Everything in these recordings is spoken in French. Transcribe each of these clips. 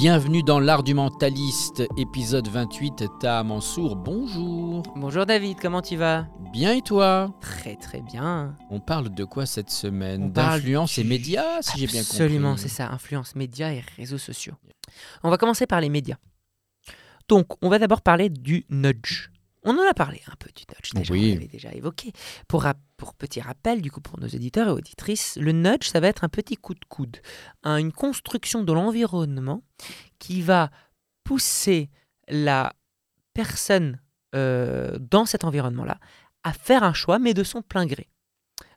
Bienvenue dans l'art du mentaliste, épisode 28. Ta Mansour, bonjour. Bonjour David, comment tu vas? Bien et toi? Très très bien. On parle de quoi cette semaine? Parle D'influence et médias, si j'ai bien compris. Absolument, c'est ça, influence médias et réseaux sociaux. On va commencer par les médias. Donc, on va d'abord parler du nudge. On en a parlé un peu du nudge déjà, Oui. on l'avait déjà évoqué. Pour, petit rappel, du coup, pour nos auditeurs et auditrices, le nudge, ça va être un petit coup de coude, un- une construction de l'environnement qui va pousser la personne euh, dans cet environnement-là à faire un choix, mais de son plein gré.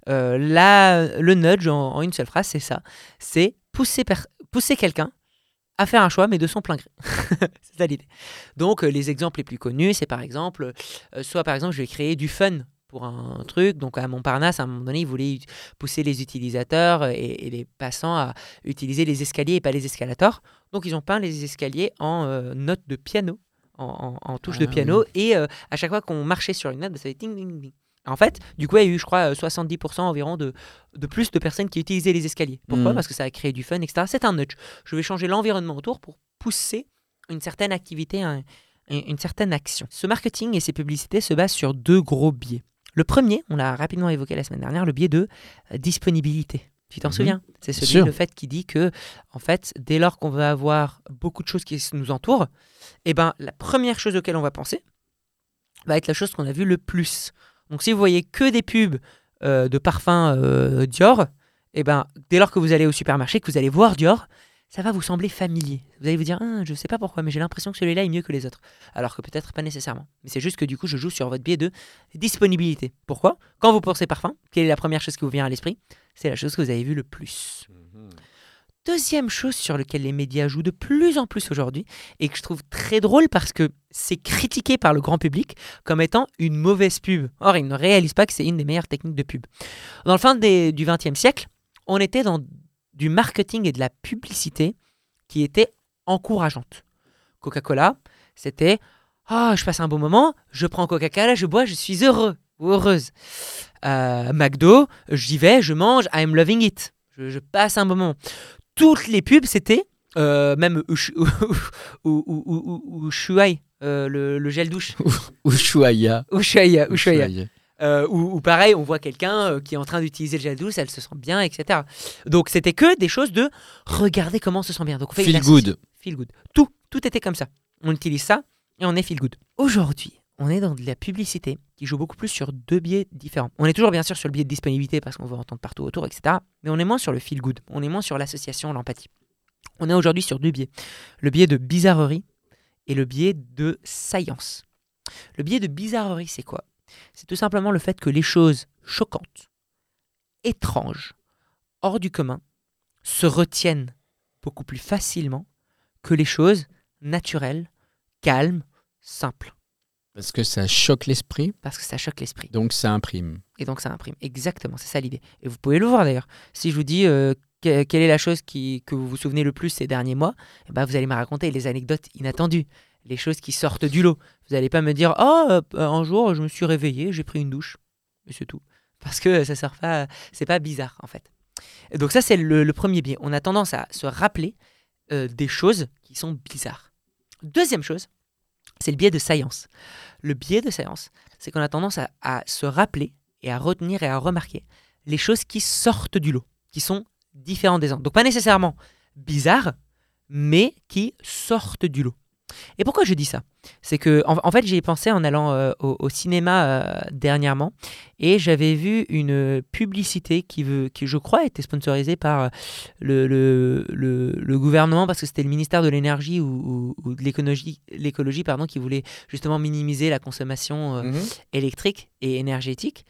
Euh, là, le nudge, en, en une seule phrase, c'est ça. C'est pousser, pousser quelqu'un à faire un choix, mais de son plein gré. c'est ça l'idée. Donc, euh, les exemples les plus connus, c'est par exemple, euh, soit par exemple, je vais créer du fun pour un truc. Donc, à Montparnasse, à un moment donné, ils voulaient pousser les utilisateurs et, et les passants à utiliser les escaliers et pas les escalators. Donc, ils ont peint les escaliers en euh, notes de piano, en, en, en touches de Ah piano. Et euh, à chaque fois qu'on marchait sur une note, bah, ça fait ting, ting, ting. En fait, du coup, il y a eu, je crois, euh, 70% environ de, de plus de personnes qui utilisaient les escaliers. Pourquoi Mhm. Parce que ça a créé du fun, etc. C'est un nudge. Je vais changer l'environnement autour pour pousser une certaine activité, un- un- une certaine action. Ce marketing et ces publicités se basent sur deux gros biais. Le premier, on l'a rapidement évoqué la semaine dernière, le biais de euh, disponibilité. Tu t'en Mhm. souviens? C'est celui, le fait qui dit que, en fait, dès lors qu'on va avoir beaucoup de choses qui nous entourent, eh ben, la première chose auquel on va penser va être la chose qu'on a vue le plus. Donc, si vous voyez que des pubs euh, de parfums euh, Dior, eh ben, dès lors que vous allez au supermarché, que vous allez voir Dior, ça va vous sembler familier. Vous allez vous dire, Ah, je ne sais pas pourquoi, mais j'ai l'impression que celui-là est mieux que les autres. Alors que peut-être pas nécessairement. Mais c'est juste que du coup, je joue sur votre biais de disponibilité. Pourquoi? Quand vous pensez parfum, quelle est la première chose qui vous vient à l'esprit? C'est la chose que vous avez vue le plus. Deuxième chose sur laquelle les médias jouent de plus en plus aujourd'hui, et que je trouve très drôle parce que c'est critiqué par le grand public comme étant une mauvaise pub. Or, ils ne réalisent pas que c'est une des meilleures techniques de pub. Dans le fin du XXe siècle, on était dans du marketing et de la publicité qui était encourageante. Coca-Cola, c'était Ah, je passe un bon moment, je prends Coca-Cola, je bois, je suis heureux ou heureuse. Euh, McDo, j'y vais, je mange, I'm loving it. Je, je passe un bon moment. Toutes les pubs, c'était, euh, même Ushuaï, euh, le, le gel douche. Ushuaïa. Ushuaïa, Ushuaïa. Euh, ou, pareil, on voit quelqu'un qui est en train d'utiliser le gel douche, elle se sent bien, etc. Donc c'était que des choses de regarder comment on se sent bien. Donc on fait Feel good. Feel good. Tout, tout était comme ça. On utilise ça et on est feel good. Aujourd'hui, on est dans de la publicité qui joue beaucoup plus sur deux biais différents. On est toujours bien sûr sur le biais de disponibilité parce qu'on veut entendre partout autour, etc. Mais on est moins sur le feel good. On est moins sur l'association, l'empathie. On est aujourd'hui sur deux biais. Le biais de bizarrerie et le biais de science. Le biais de bizarrerie, c'est quoi? C'est tout simplement le fait que les choses choquantes, étranges, hors du commun, se retiennent beaucoup plus facilement que les choses naturelles, calmes, simples. Parce que ça choque l'esprit, Parce que ça choque l'esprit. donc ça imprime. Et donc ça imprime. Exactement, c'est ça l'idée. Et vous pouvez le voir d'ailleurs. Si je vous dis euh, que- quelle est la chose qui, que vous vous souvenez le plus ces derniers mois, eh ben, vous allez me raconter les anecdotes inattendues, les choses qui sortent du lot. Vous n'allez pas me dire Oh, euh, un jour, je me suis réveillé, j'ai pris une douche. Et c'est tout. Parce que ça sort pas, c'est pas bizarre en fait. Et donc ça, c'est le, le premier biais. On a tendance à se rappeler euh, des choses qui sont bizarres. Deuxième chose, c'est le biais de science. Le biais de science, c'est qu'on a tendance à, se rappeler et à retenir et à remarquer les choses qui sortent du lot, qui sont différentes des autres. Donc pas nécessairement bizarres, mais qui sortent du lot. Et pourquoi je dis ça? C'est que en, en fait j'y ai pensé en allant euh, au, au cinéma euh, dernièrement et j'avais vu une publicité qui, veut, qui je crois était sponsorisée par euh, le, le, le- le gouvernement parce que c'était le ministère de l'énergie ou, ou- ou de l'écologie, pardon, qui voulait justement minimiser la consommation euh, électrique et énergétique.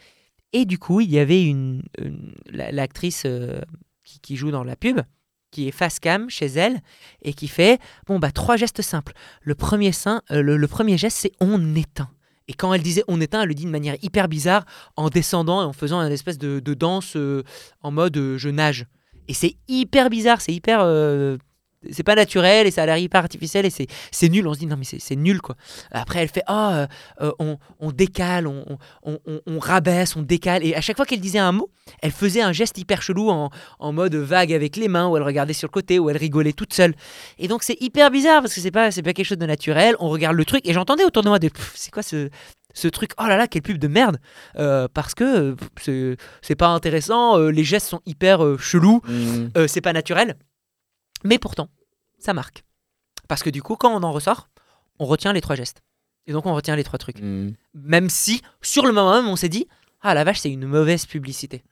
Et du coup, il y avait une, une- la- l'actrice qui, qui joue dans la pub, qui est face cam chez elle, et qui fait bon bah trois gestes simples. Le premier, sein, euh, le, premier geste, c'est on éteint. Et quand elle disait on éteint, elle le dit de manière hyper bizarre, en descendant et en faisant une espèce de, danse euh, en mode euh, je nage. Et c'est hyper bizarre, c'est hyper c'est pas naturel et ça a l'air hyper artificiel et c'est nul. On se dit non mais c'est nul quoi. Après elle fait oh euh, on, on décale, on, on, on- rabaisse, on décale et à chaque fois qu'elle disait un mot, elle faisait un geste hyper chelou en, en mode vague avec les mains ou elle regardait sur le côté ou elle rigolait toute seule. Et donc c'est hyper bizarre parce que c'est pas c'est pas quelque chose de naturel. On regarde le truc et j'entendais autour de moi des c'est quoi ce ce truc, oh là là, quelle pub de merde! Euh, parce que euh, c'est- pas intéressant, euh, les gestes sont hyper chelous, Mm. euh, c'est pas naturel. Mais pourtant, ça marque. Parce que du coup, quand on en ressort, on retient les trois gestes. Et donc, on retient les trois trucs. Mm. Même si, sur le moment même, on s'est dit Ah la vache, c'est une mauvaise publicité.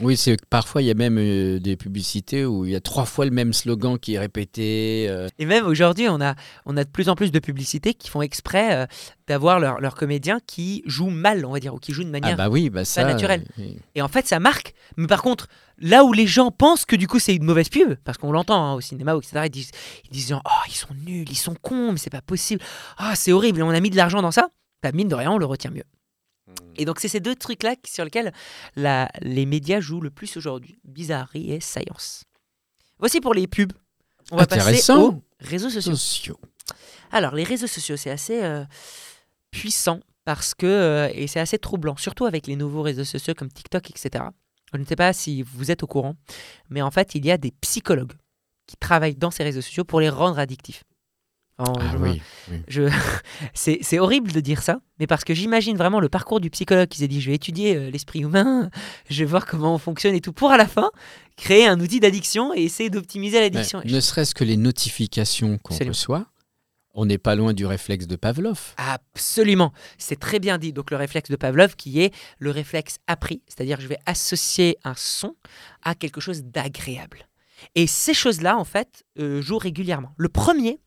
Oui, c'est que parfois il y a même euh, des publicités où il y a trois fois le même slogan qui est répété. euh, Et même aujourd'hui, on a, on a de plus en plus de publicités qui font exprès euh, d'avoir leurs leur comédiens qui jouent mal, on va dire, ou qui jouent de manière. Ah bah oui, bah ça. naturel. euh, oui. Et en fait, ça marque. Mais par contre, là où les gens pensent que du coup c'est une mauvaise pub, parce qu'on l'entend hein, au cinéma, etc., ils disent, ils disent oh, ils sont nuls, ils sont cons, mais c'est pas possible. Ah, c'est horrible, on a mis de l'argent dans ça. Bah, mine de rien, on le retient mieux. Et donc, c'est ces deux trucs-là sur lesquels la- les médias jouent le plus aujourd'hui bizarrerie et science. Voici pour les pubs. On va passer aux réseaux sociaux. Sociaux. Alors, les réseaux sociaux, c'est assez euh, puissant parce que, euh, et c'est assez troublant, surtout avec les nouveaux réseaux sociaux comme TikTok, etc. Je ne sais pas si vous êtes au courant, mais en fait, il y a des psychologues qui travaillent dans ces réseaux sociaux pour les rendre addictifs. En- Ah oui. je- c'est c'est horrible de dire ça, mais parce que j'imagine vraiment le parcours du psychologue qui s'est dit je vais étudier euh, l'esprit humain, je vais voir comment on fonctionne et tout, pour à la fin créer un outil d'addiction et essayer d'optimiser l'addiction. Ne serait-ce que les notifications qu'on reçoit, on n'est pas loin du réflexe de Pavlov. Absolument, c'est très bien dit. Donc le réflexe de Pavlov qui est le réflexe appris, c'est-à-dire je vais associer un son à quelque chose d'agréable. Et ces choses-là, en fait, euh, jouent régulièrement. Le premier,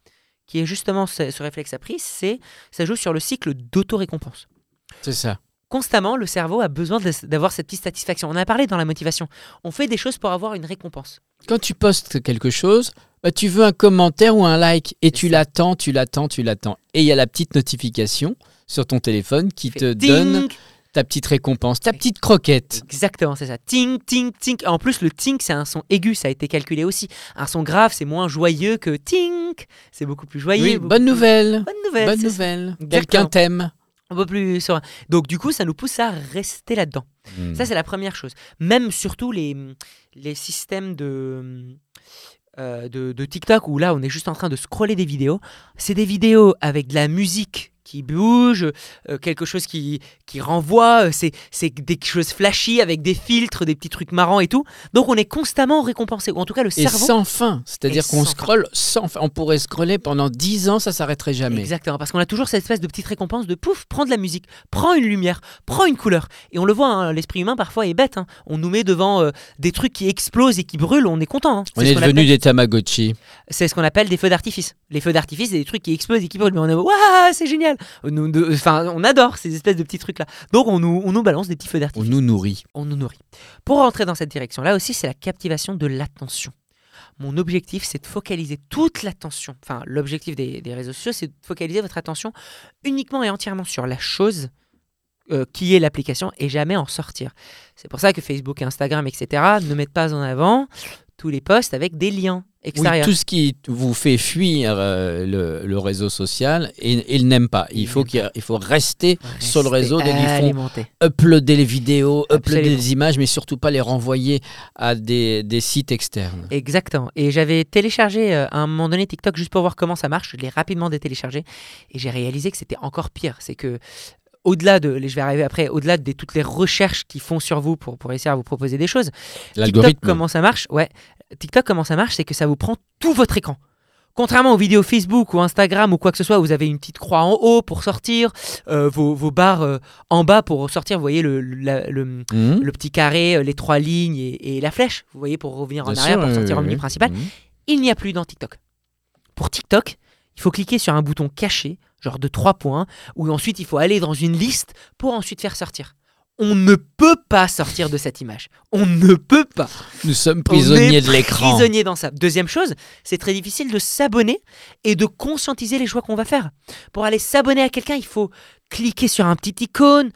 qui est justement ce, ce réflexe appris, c'est ça joue sur le cycle d'auto-récompense. C'est ça. Constamment, le cerveau a besoin d'avoir cette petite satisfaction. On a parlé dans la motivation. On fait des choses pour avoir une récompense. Quand tu postes quelque chose, bah, tu veux un commentaire ou un like et tu l'attends, tu l'attends, tu l'attends. Et il y a la petite notification sur ton téléphone qui Fait te donne ta petite récompense, ta petite croquette. Exactement, c'est ça. Ting, ting, ting. En plus, le ting, c'est un son aigu, ça a été calculé aussi. Un son grave, c'est moins joyeux que ting. C'est beaucoup plus joyeux. Oui, bonne plus- nouvelle. Bonne nouvelle. Bonne nouvelle. Quelqu'un t'aime. Un peu plus serein. Donc, du coup, ça nous pousse à rester là-dedans. Hmm. Ça, c'est la première chose. Même surtout les, les systèmes de, euh, de, de TikTok où là, on est juste en train de scroller des vidéos. C'est des vidéos avec de la musique qui bouge, euh, quelque chose qui, qui renvoie, euh, c'est c'est des choses flashy avec des filtres, des petits trucs marrants et tout. Donc on est constamment récompensé, ou en tout cas le Et cerveau. sans fin. C'est-à-dire qu'on scrolle sans fin. On pourrait scroller pendant 10 ans, ça s'arrêterait jamais. Exactement, parce qu'on a toujours cette espèce de petite récompense de pouf, prends de la musique, prends une lumière, prends une couleur. Et on le voit, hein, l'esprit humain parfois est bête. hein. On nous met devant euh, des trucs qui explosent et qui brûlent, on est content. hein. On est devenu appelle- des Tamagotchi. C'est ce qu'on appelle des feux d'artifice. Les feux d'artifice, c'est des trucs qui explosent et qui brûlent. Mais on est, waouh, c'est génial. Nous, de- Enfin, on adore ces espèces de petits trucs-là. Donc, on nous, on nous balance des petits feux On d'artifice. nous nourrit. On nous nourrit. Pour rentrer dans cette direction-là aussi, c'est la captivation de l'attention. Mon objectif, c'est de focaliser toute l'attention. Enfin, l'objectif des, des réseaux sociaux, c'est de focaliser votre attention uniquement et entièrement sur la chose euh, qui est l'application et jamais en sortir. C'est pour ça que Facebook, Instagram, etc. ne mettent pas en avant tous les posts avec des liens Oui, tout ce qui vous fait fuir euh, le, le réseau social, et, il n'aime pas. Il Il faut, qu'il il faut rester sur le réseau dès qu'ils font alimenté. uploader les vidéos, uploader les images, mais surtout pas les renvoyer à des, des sites externes. Exactement. Et j'avais téléchargé euh, à un moment donné TikTok juste pour voir comment ça marche. Je l'ai rapidement détéléchargé et j'ai réalisé que c'était encore pire. C'est que au-delà de, je vais arriver après, au-delà de toutes les recherches qu'ils font sur vous pour, pour essayer à vous proposer des choses, TikTok, comment ça marche? Ouais. TikTok, comment ça marche C'est que ça vous prend tout votre écran. Contrairement aux vidéos Facebook ou Instagram ou quoi que ce soit, vous avez une petite croix en haut pour sortir, euh, vos, vos barres euh, en bas pour sortir, vous voyez le, la- le, Mhm. le petit carré, euh, les trois lignes et, et la flèche, vous voyez, pour revenir en Bien arrière, sûr, pour sortir oui, menu oui. principal. Mhm. Il n'y a plus dans TikTok. Pour TikTok, il faut cliquer sur un bouton caché, genre de trois points, où ensuite il faut aller dans une liste pour ensuite faire sortir. On ne peut pas sortir de cette image. On ne peut pas. Nous sommes On prisonniers est de l'écran. Prisonnier dans ça. Deuxième chose, c'est très difficile de s'abonner et de conscientiser les choix qu'on va faire. Pour aller s'abonner à quelqu'un, il faut cliquer sur un petit icône,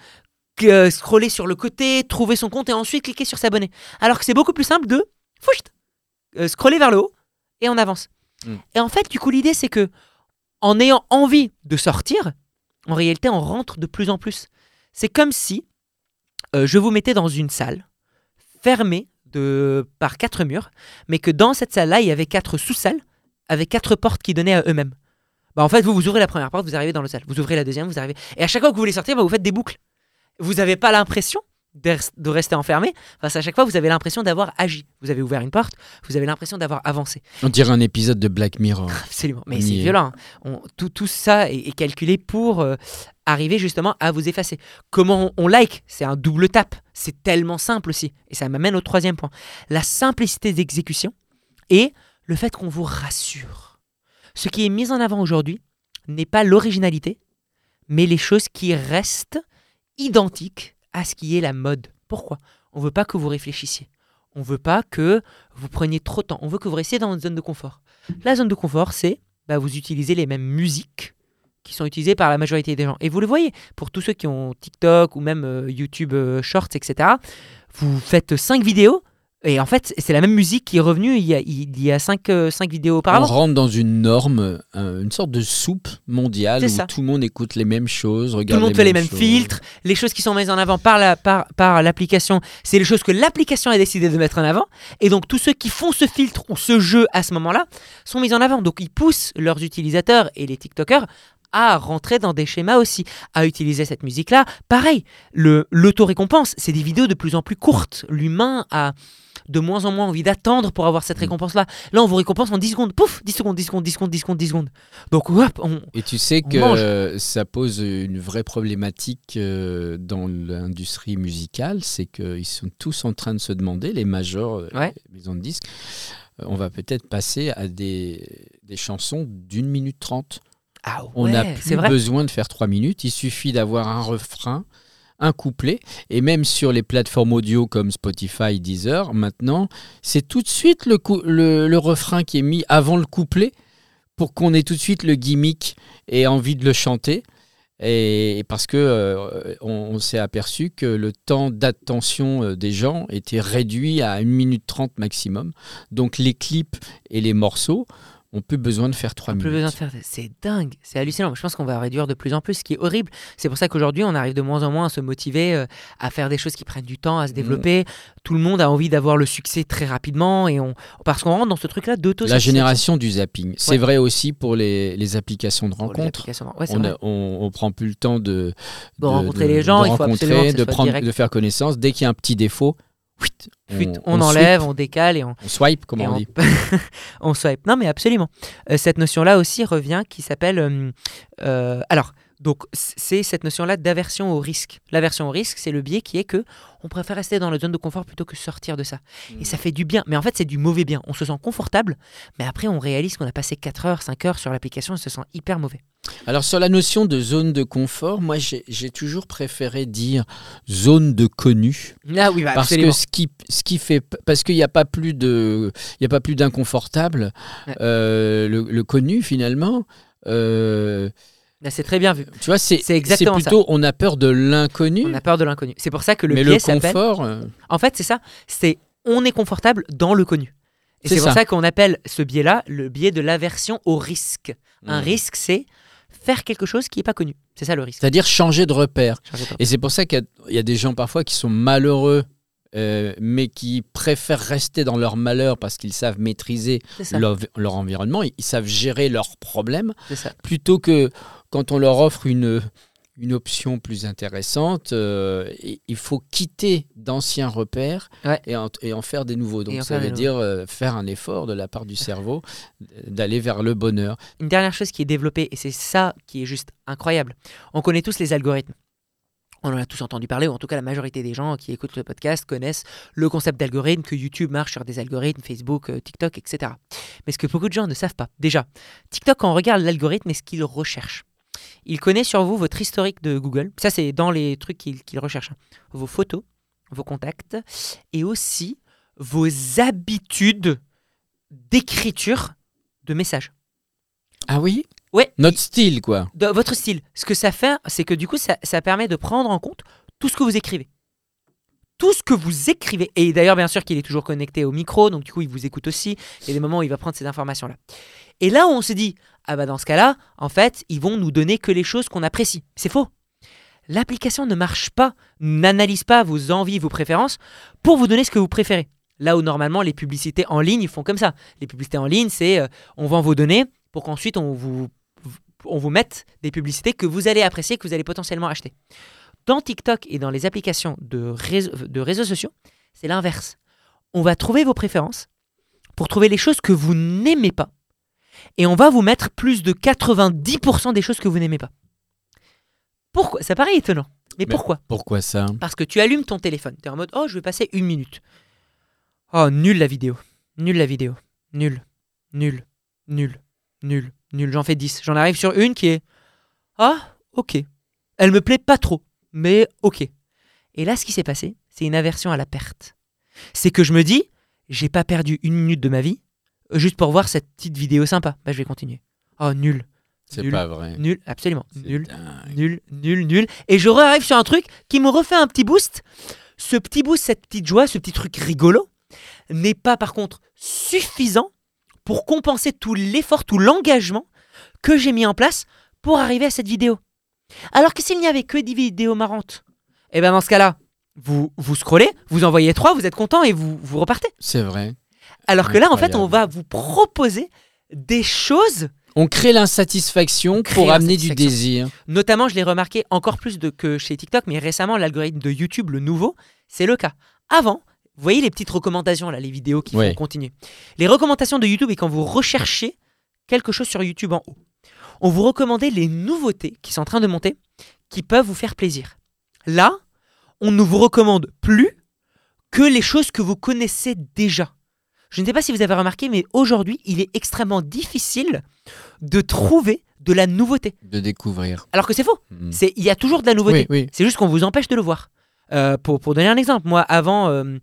euh, scroller sur le côté, trouver son compte et ensuite cliquer sur s'abonner. Alors que c'est beaucoup plus simple de foucht, euh, scroller vers le haut et on avance. Mm. Et en fait, du coup, l'idée, c'est que en ayant envie de sortir, en réalité, on rentre de plus en plus. C'est comme si euh, je vous mettais dans une salle fermée de, par quatre murs, mais que dans cette salle-là, il y avait quatre sous-salles avec quatre portes qui donnaient à eux-mêmes. Bah, en fait, vous, vous ouvrez la première porte, vous arrivez dans le salle. Vous ouvrez la deuxième, vous arrivez. Et à chaque fois que vous voulez sortir, bah, vous faites des boucles. Vous n'avez pas l'impression de, res- de rester enfermé. Parce à chaque fois, vous avez l'impression d'avoir agi. Vous avez ouvert une porte, vous avez l'impression d'avoir avancé. On dirait un épisode de Black Mirror. Absolument. Mais c'est violent. hein. On- tout, tout ça est, est calculé pour euh, arriver justement à vous effacer. Comment on, on like? C'est un double tap. C'est tellement simple aussi. Et ça m'amène au troisième point. La simplicité d'exécution et le fait qu'on vous rassure. Ce qui est mis en avant aujourd'hui n'est pas l'originalité, mais les choses qui restent identiques à ce qui est la mode. Pourquoi? On veut pas que vous réfléchissiez. On veut pas que vous preniez trop de temps. On veut que vous restiez dans une zone de confort. La zone de confort, c'est bah, vous utilisez les mêmes musiques qui sont utilisées par la majorité des gens. Et vous le voyez, pour tous ceux qui ont TikTok ou même euh, YouTube euh, Shorts, etc., vous faites 5 vidéos, et en fait, c'est la même musique qui est revenue il y a, il y a 5 vidéos On auparavant. rentre dans une norme, euh, une sorte de soupe mondiale où ça. tout le monde écoute les mêmes choses, Tout regarde le monde fait les mêmes choses. filtres, les choses qui sont mises en avant par la par, par l'application, c'est les choses que l'application a décidé de mettre en avant, et donc tous ceux qui font ce filtre ou ce jeu à ce moment-là sont mis en avant. Donc ils poussent leurs utilisateurs et les TikTokers à rentrer dans des schémas aussi, à utiliser cette musique-là. Pareil, l'auto-récompense, c'est des vidéos de plus en plus courtes. L'humain a de moins en moins envie d'attendre pour avoir cette Mm. récompense-là. Là, on vous récompense en 10 secondes. Pouf 10 secondes, 10 secondes, 10 secondes, 10 secondes, 10 secondes. Donc, hop, on, Et tu sais que mange. ça pose une vraie problématique euh, dans l'industrie musicale, c'est qu'ils sont tous en train de se demander, les majors, euh, Ouais. les maisons de disques, euh, on va peut-être passer à des, des chansons d'une minute trente. Ah On n'a plus besoin de faire trois minutes, il suffit d'avoir un refrain, un couplet, et même sur les plateformes audio comme Spotify, Deezer, maintenant, c'est tout de suite le, cou- le, le refrain qui est mis avant le couplet pour qu'on ait tout de suite le gimmick et envie de le chanter. Et parce que euh, on, on s'est aperçu que le temps d'attention euh, des gens était réduit à 1 minute 30 maximum. Donc les clips et les morceaux ont plus besoin de faire 3 On minutes. plus besoin de faire. C'est dingue, c'est hallucinant. Je pense qu'on va réduire de plus en plus, ce qui est horrible. C'est pour ça qu'aujourd'hui, on arrive de moins en moins à se motiver, euh, à faire des choses qui prennent du temps, à se Mm. développer. Tout le monde a envie d'avoir le succès très rapidement et on parce qu'on rentre dans ce truc-là d'auto. La génération du zapping. C'est Ouais. vrai aussi pour les, les applications de Pour les rencontre. applications. Ouais, c'est On, vrai. a- on, on prend plus le temps de, De rencontrer les gens, de il faut absolument rencontrer, de, prendre, de faire connaissance. Dès qu'il y a un petit défaut, on, enlève, on décale et on, on swipe, comme et on dit. on swipe. Non, mais absolument. Euh, cette notion-là aussi revient qui s'appelle. euh, euh, alors, donc, c'est cette notion-là d'aversion au risque. L'aversion au risque, c'est le biais qui est que on préfère rester dans la zone de confort plutôt que sortir de ça. Mm. Et ça fait du bien. Mais en fait, c'est du mauvais bien. On se sent confortable, mais après, on réalise qu'on a passé 4 heures, 5 heures sur l'application et on se sent hyper mauvais. Alors sur la notion de zone de confort, moi j'ai toujours préféré dire zone de connu. Ah oui, bah, Parce absolument. que ce qui, ce qui fait parce qu'il n'y a pas plus de il y a pas plus d'inconfortable Ouais. euh, le, le connu finalement euh, Là, c'est très bien vu. tu vois c'est C'est exactement plutôt on a peur de l'inconnu On a peur de l'inconnu. C'est pour ça que le mais biais le s'appelle. confort euh, En fait, c'est ça. C'est on est confortable dans le connu. Et C'est pour ça. ça qu'on appelle ce biais-là le biais de l'aversion au risque. Un Mm. risque, c'est faire quelque chose qui n'est pas connu. C'est ça le risque. c'est-à-dire changer de repère. Et c'est pour ça qu'il y a- il y, a des gens parfois qui sont malheureux euh, mais qui préfèrent rester dans leur malheur parce qu'ils savent maîtriser leur, leur environnement, ils savent gérer leurs problèmes plutôt que quand on leur offre une, une option plus intéressante, euh, il faut quitter d'anciens repères Ouais. et, en, et en faire des nouveaux. Donc Et ça veut dire euh, faire un effort de la part du cerveau d'aller vers le bonheur. Une dernière chose qui est développée, et c'est ça qui est juste incroyable. On connaît tous les algorithmes. On en a tous entendu parler, ou en tout cas la majorité des gens qui écoutent le podcast connaissent le concept d'algorithme, que YouTube marche sur des algorithmes, Facebook, euh, TikTok, etc. Mais ce que beaucoup de gens ne savent pas, déjà, TikTok, quand on regarde l'algorithme, est ce qu'il recherche? Il connaît sur vous votre historique de Google. Ça, c'est dans les trucs qu'il recherche. hein. Vos photos, vos contacts, et aussi vos habitudes d'écriture de messages. Ah oui? Ouais, Notre style, quoi. de votre style. Ce que ça fait, c'est que du coup, ça, ça permet de prendre en compte tout ce que vous écrivez. tout ce que vous écrivez, et d'ailleurs bien sûr qu'il est toujours connecté au micro, donc du coup il vous écoute aussi, il y a des moments où il va prendre ces informations-là. Et là on se dit, ah bah dans ce cas-là, en fait, ils vont nous donner que les choses qu'on apprécie. C'est faux. L'application ne marche pas, n'analyse pas vos envies, vos préférences, pour vous donner ce que vous préférez. Là où normalement les publicités en ligne font comme ça. Les publicités en ligne, c'est euh, on vend vos données pour qu'ensuite on vous, on mette des publicités que vous allez apprécier, que vous allez potentiellement acheter. Dans TikTok et dans les applications de réseaux sociaux, c'est l'inverse. On va trouver vos préférences pour trouver les choses que vous n'aimez pas. Et on va vous mettre plus de 90% des choses que vous n'aimez pas. Pourquoi? Ça paraît étonnant. Mais, Mais- pourquoi? Pourquoi ça? Parce que tu allumes ton téléphone. Tu es en mode Oh, je vais passer une minute. Oh, nul la vidéo. Nul la vidéo. Nul. Nul. Nul. Nul. Nul. J'en fais 10. J'en arrive sur une qui est Ah, ok. Elle me plaît pas trop, mais ok. Et là, ce qui s'est passé, c'est une aversion à la perte. C'est que je me dis J'ai pas perdu une minute de ma vie juste pour voir cette petite vidéo sympa. Bah, je vais continuer. Oh, nul. C'est pas vrai. Nul. Absolument. Nul dingue. nul, nul, nul. Et je arrive sur un truc qui me refait un petit boost. Ce petit boost, cette petite joie, ce petit truc rigolo, n'est pas par contre suffisant pour compenser tout l'effort, tout l'engagement que j'ai mis en place pour arriver à cette vidéo. Alors que s'il n'y avait que des vidéos marrantes, et bien dans ce cas-là, vous, vous scrollez, vous envoyez trois, vous êtes content et vous, vous repartez. C'est vrai. Alors que là, en fait, on va vous proposer des choses On crée l'insatisfaction pour amener du désir. Notamment, je l'ai remarqué encore plus de, que chez TikTok, mais récemment, l'algorithme de YouTube, le nouveau, c'est le cas. Avant, vous voyez les petites recommandations, là, les vidéos qui Ouais. font continuer. Les recommandations de YouTube, et quand vous recherchez quelque chose sur YouTube en haut, on vous recommandait les nouveautés qui sont en train de monter, qui peuvent vous faire plaisir. Là, on ne vous recommande plus que les choses que vous connaissez déjà. Je ne sais pas si vous avez remarqué, mais aujourd'hui, il est extrêmement difficile de trouver de la nouveauté. De découvrir. Alors que c'est faux. Mm. C'est il y a toujours de la nouveauté. Oui, oui. C'est juste qu'on vous empêche de le voir. Euh, pour, pour donner un exemple, moi avant, euh,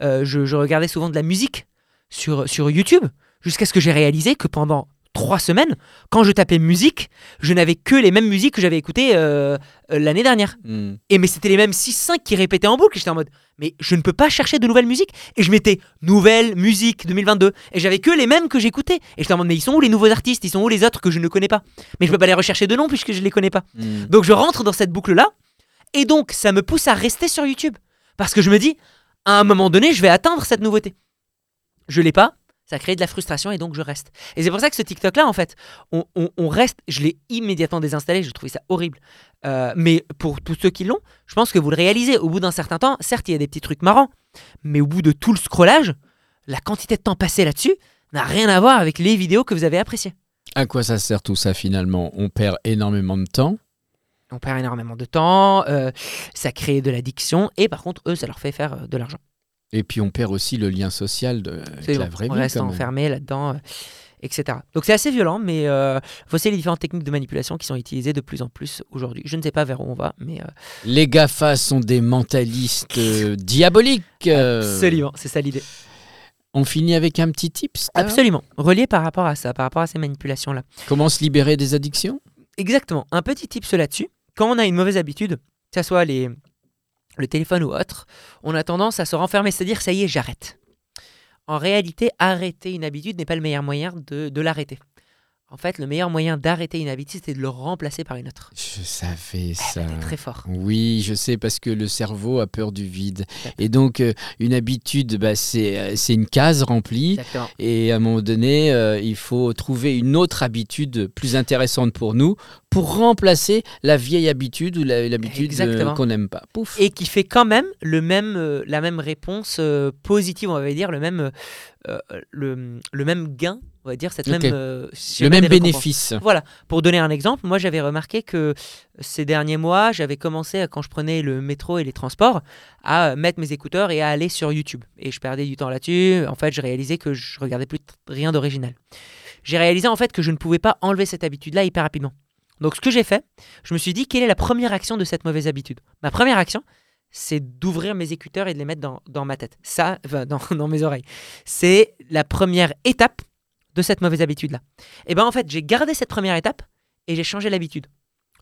euh, je, je regardais souvent de la musique sur, sur YouTube jusqu'à ce que j'ai réalisé que pendant trois semaines, quand je tapais musique, je n'avais que les mêmes musiques que j'avais écoutées euh, euh, l'année dernière. Mm. Et mais c'était les mêmes 6-5 qui répétaient en boucle. Et J'étais en mode, mais je ne peux pas chercher de nouvelles musiques. Et je mettais nouvelle musique 2022. Et j'avais que les mêmes que j'écoutais. Et j'étais en mode, mais ils sont où les nouveaux artistes? Ils sont où les autres que je ne connais pas? Mais je peux pas les rechercher de nom puisque je les connais pas. Mm. Donc je rentre dans cette boucle-là, et donc ça me pousse à rester sur YouTube. Parce que je me dis, à un moment donné, je vais atteindre cette nouveauté. Je l'ai pas, ça crée de la frustration, et donc je reste. Et c'est pour ça que ce TikTok-là, en fait, on, on- on reste, je l'ai immédiatement désinstallé, je trouvais ça horrible. Euh, mais pour tous ceux qui l'ont, je pense que vous le réalisez. Au bout d'un certain temps, certes, il y a des petits trucs marrants, mais au bout de tout le scrollage, la quantité de temps passé là-dessus n'a rien à voir avec les vidéos que vous avez appréciées. À quoi ça sert tout ça finalement? On perd énormément de temps? On perd énormément de temps, euh, ça crée de l'addiction, et par contre, eux, ça leur fait faire euh, de l'argent. Et puis on perd aussi le lien social de avec la vraie on vie. reste quand même. enfermé là-dedans, euh, etc. Donc c'est assez violent, mais euh, voici les différentes techniques de manipulation qui sont utilisées de plus en plus aujourd'hui. Je ne sais pas vers où on va, mais euh, Les GAFA sont des mentalistes euh, diaboliques. absolument, c'est ça l'idée. On finit avec un petit tips. Absolument, relié par rapport à ça, par rapport à ces manipulations-là. Comment se libérer des addictions? Exactement, un petit tips là-dessus. Quand on a une mauvaise habitude, que ce soit les, le téléphone ou autre, on a tendance à se renfermer, c'est-à-dire ça y est, j'arrête. En réalité, arrêter une habitude n'est pas le meilleur moyen de, de l'arrêter. En fait, le meilleur moyen d'arrêter une habitude, c'est de le remplacer par une autre. Je savais ça. T'es très fort. Oui, je sais parce que le cerveau a peur du vide. Et donc euh, une habitude, bah, c'est euh, c'est une case remplie. Exactement. Et à un moment donné, euh, il faut trouver une autre habitude plus intéressante pour nous pour remplacer la vieille habitude ou l'habitude Exactement. qu'on n'aime pas. Pouf. Et qui fait quand même, le même, la même réponse positive, on va dire, le même, euh, le, le même gain, on va dire, cette même, euh, le même bénéfice. Voilà, pour donner un exemple, moi j'avais remarqué que ces derniers mois, j'avais commencé, quand je prenais le métro et les transports, à mettre mes écouteurs et à aller sur YouTube. Et je perdais du temps là-dessus. En fait, je réalisais que je regardais plus rien d'original. J'ai réalisé en fait que je ne pouvais pas enlever cette habitude-là hyper rapidement. Donc ce que j'ai fait, je me suis dit, quelle est la première action de cette mauvaise habitude? Ma première action, c'est d'ouvrir mes écouteurs et de les mettre dans, dans ma tête. Ça, enfin, dans, dans mes oreilles. C'est la première étape de cette mauvaise habitude-là. Et ben en fait, j'ai gardé cette première étape et j'ai changé l'habitude.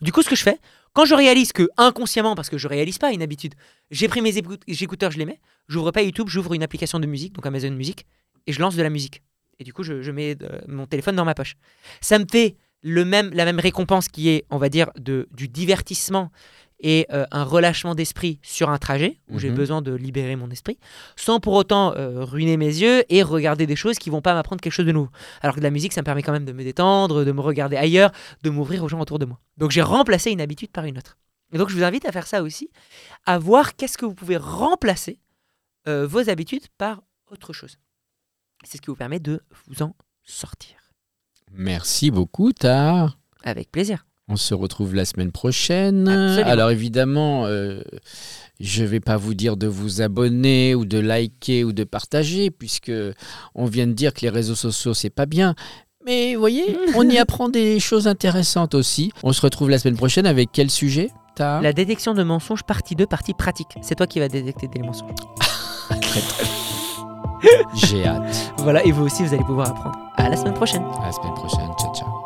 Du coup, ce que je fais, quand je réalise que inconsciemment, parce que je réalise pas une habitude, j'ai pris mes écoute- écouteurs, je les mets, j'ouvre pas YouTube, j'ouvre une application de musique, donc Amazon Music, et je lance de la musique. Et du coup, je, je mets euh, mon téléphone dans ma poche. Ça me fait le même, la même récompense qui est, on va dire, de, du divertissement et euh, un relâchement d'esprit sur un trajet où j'ai Mhm. besoin de libérer mon esprit, sans pour autant euh, ruiner mes yeux et regarder des choses qui vont pas m'apprendre quelque chose de nouveau. Alors que de la musique, ça me permet quand même de me détendre, de me regarder ailleurs, de m'ouvrir aux gens autour de moi. Donc j'ai remplacé une habitude par une autre. Et donc je vous invite à faire ça aussi, à voir qu'est-ce que vous pouvez remplacer euh, vos habitudes par autre chose. C'est ce qui vous permet de vous en sortir. Merci beaucoup, Tar. Avec plaisir. On se retrouve la semaine prochaine. Absolument. Alors évidemment, euh, je vais pas vous dire de vous abonner ou de liker ou de partager, puisque on vient de dire que les réseaux sociaux c'est pas bien. Mais vous voyez, on y apprend des choses intéressantes aussi. On se retrouve la semaine prochaine avec quel sujet La détection de mensonges, partie 2, partie pratique. C'est toi qui vas détecter des mensonges. Très, très bien. J'ai hâte. Voilà, et vous aussi, vous allez pouvoir apprendre. À la semaine prochaine. À la semaine prochaine. Ciao, ciao.